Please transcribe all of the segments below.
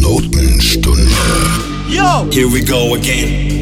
Notenstunde. Yo! Here we go again.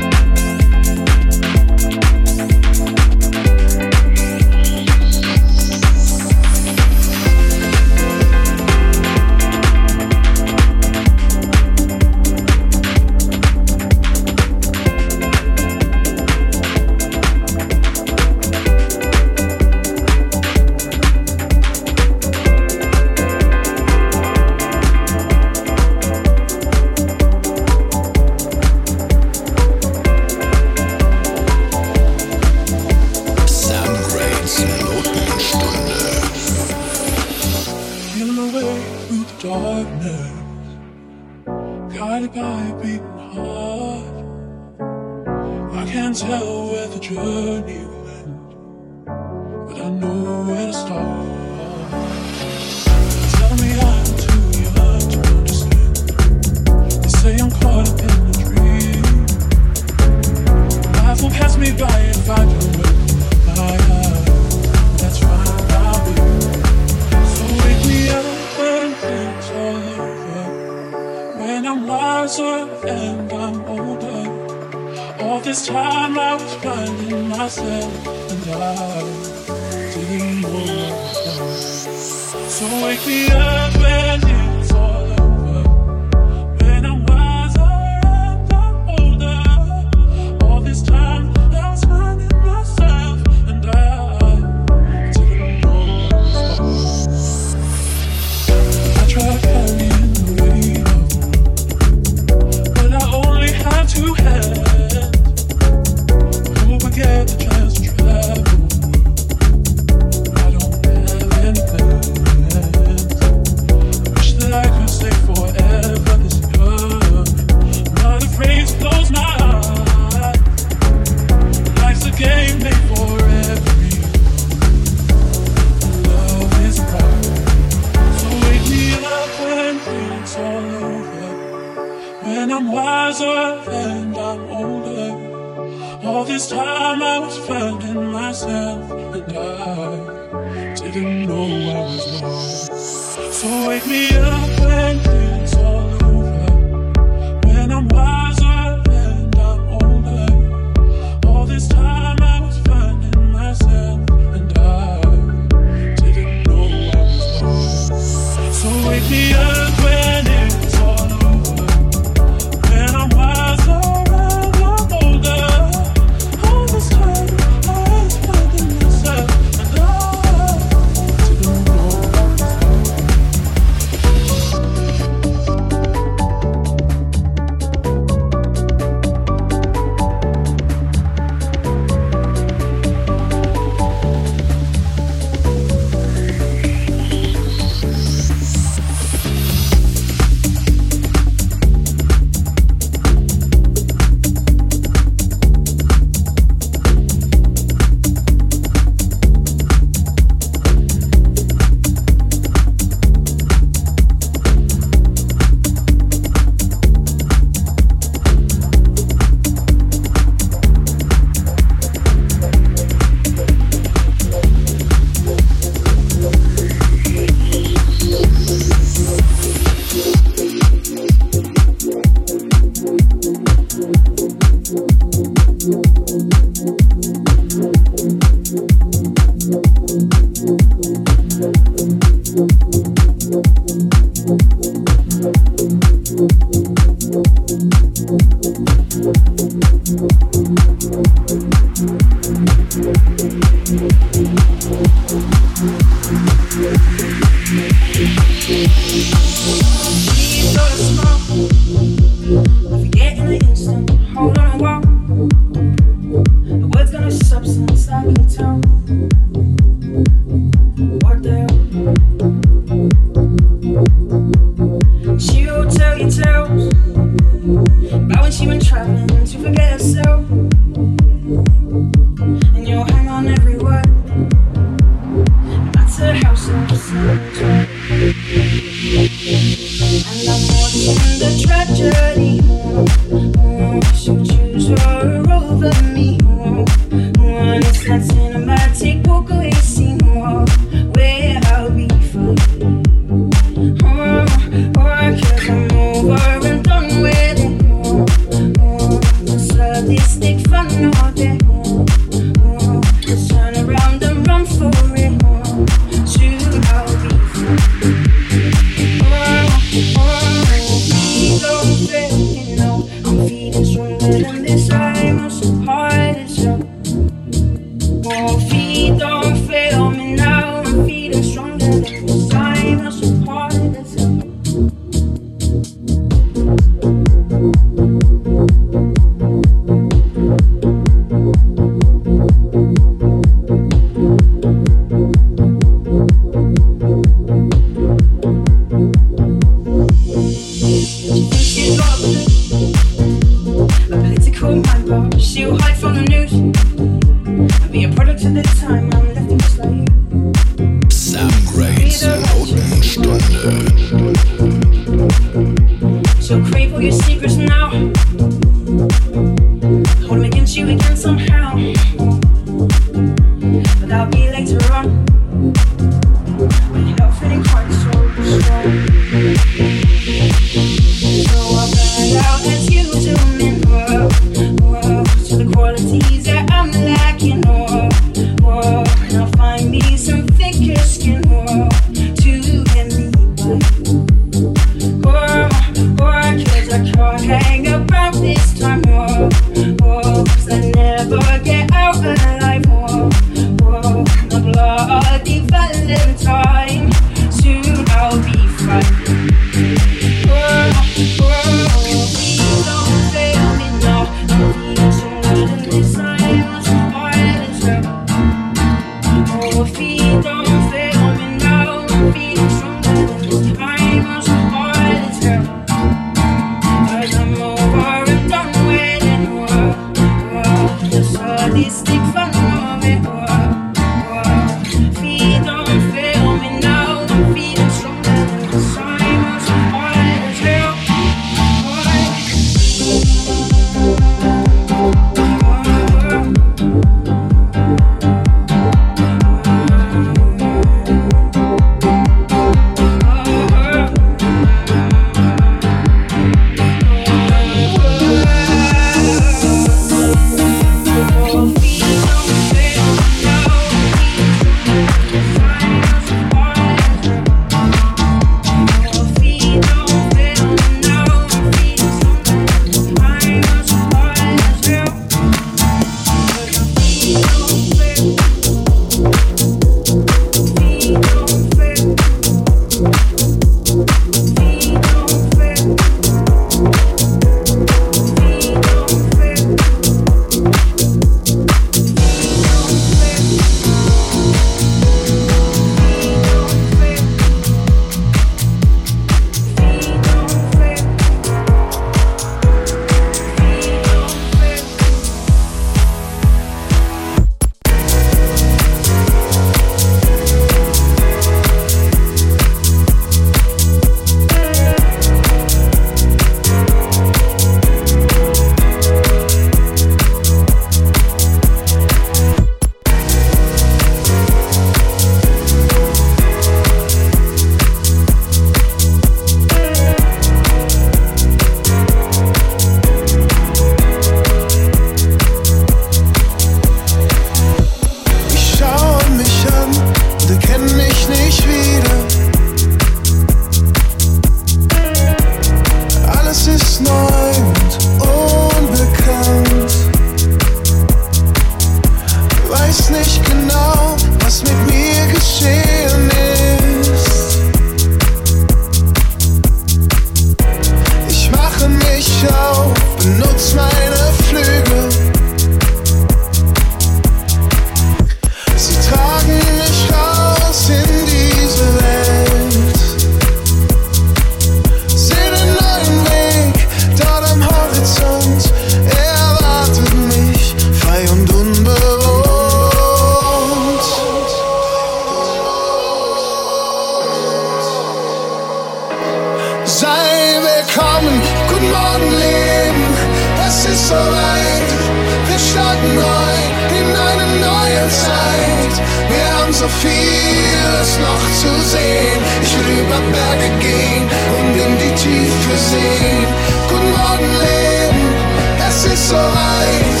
so weit.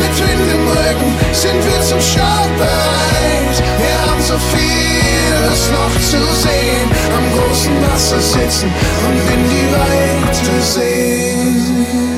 Mit Wind im Rücken sind wir zum Start bereit. Wir haben so vieles noch zu sehen. Am großen Wasser sitzen und in die Weite sehen.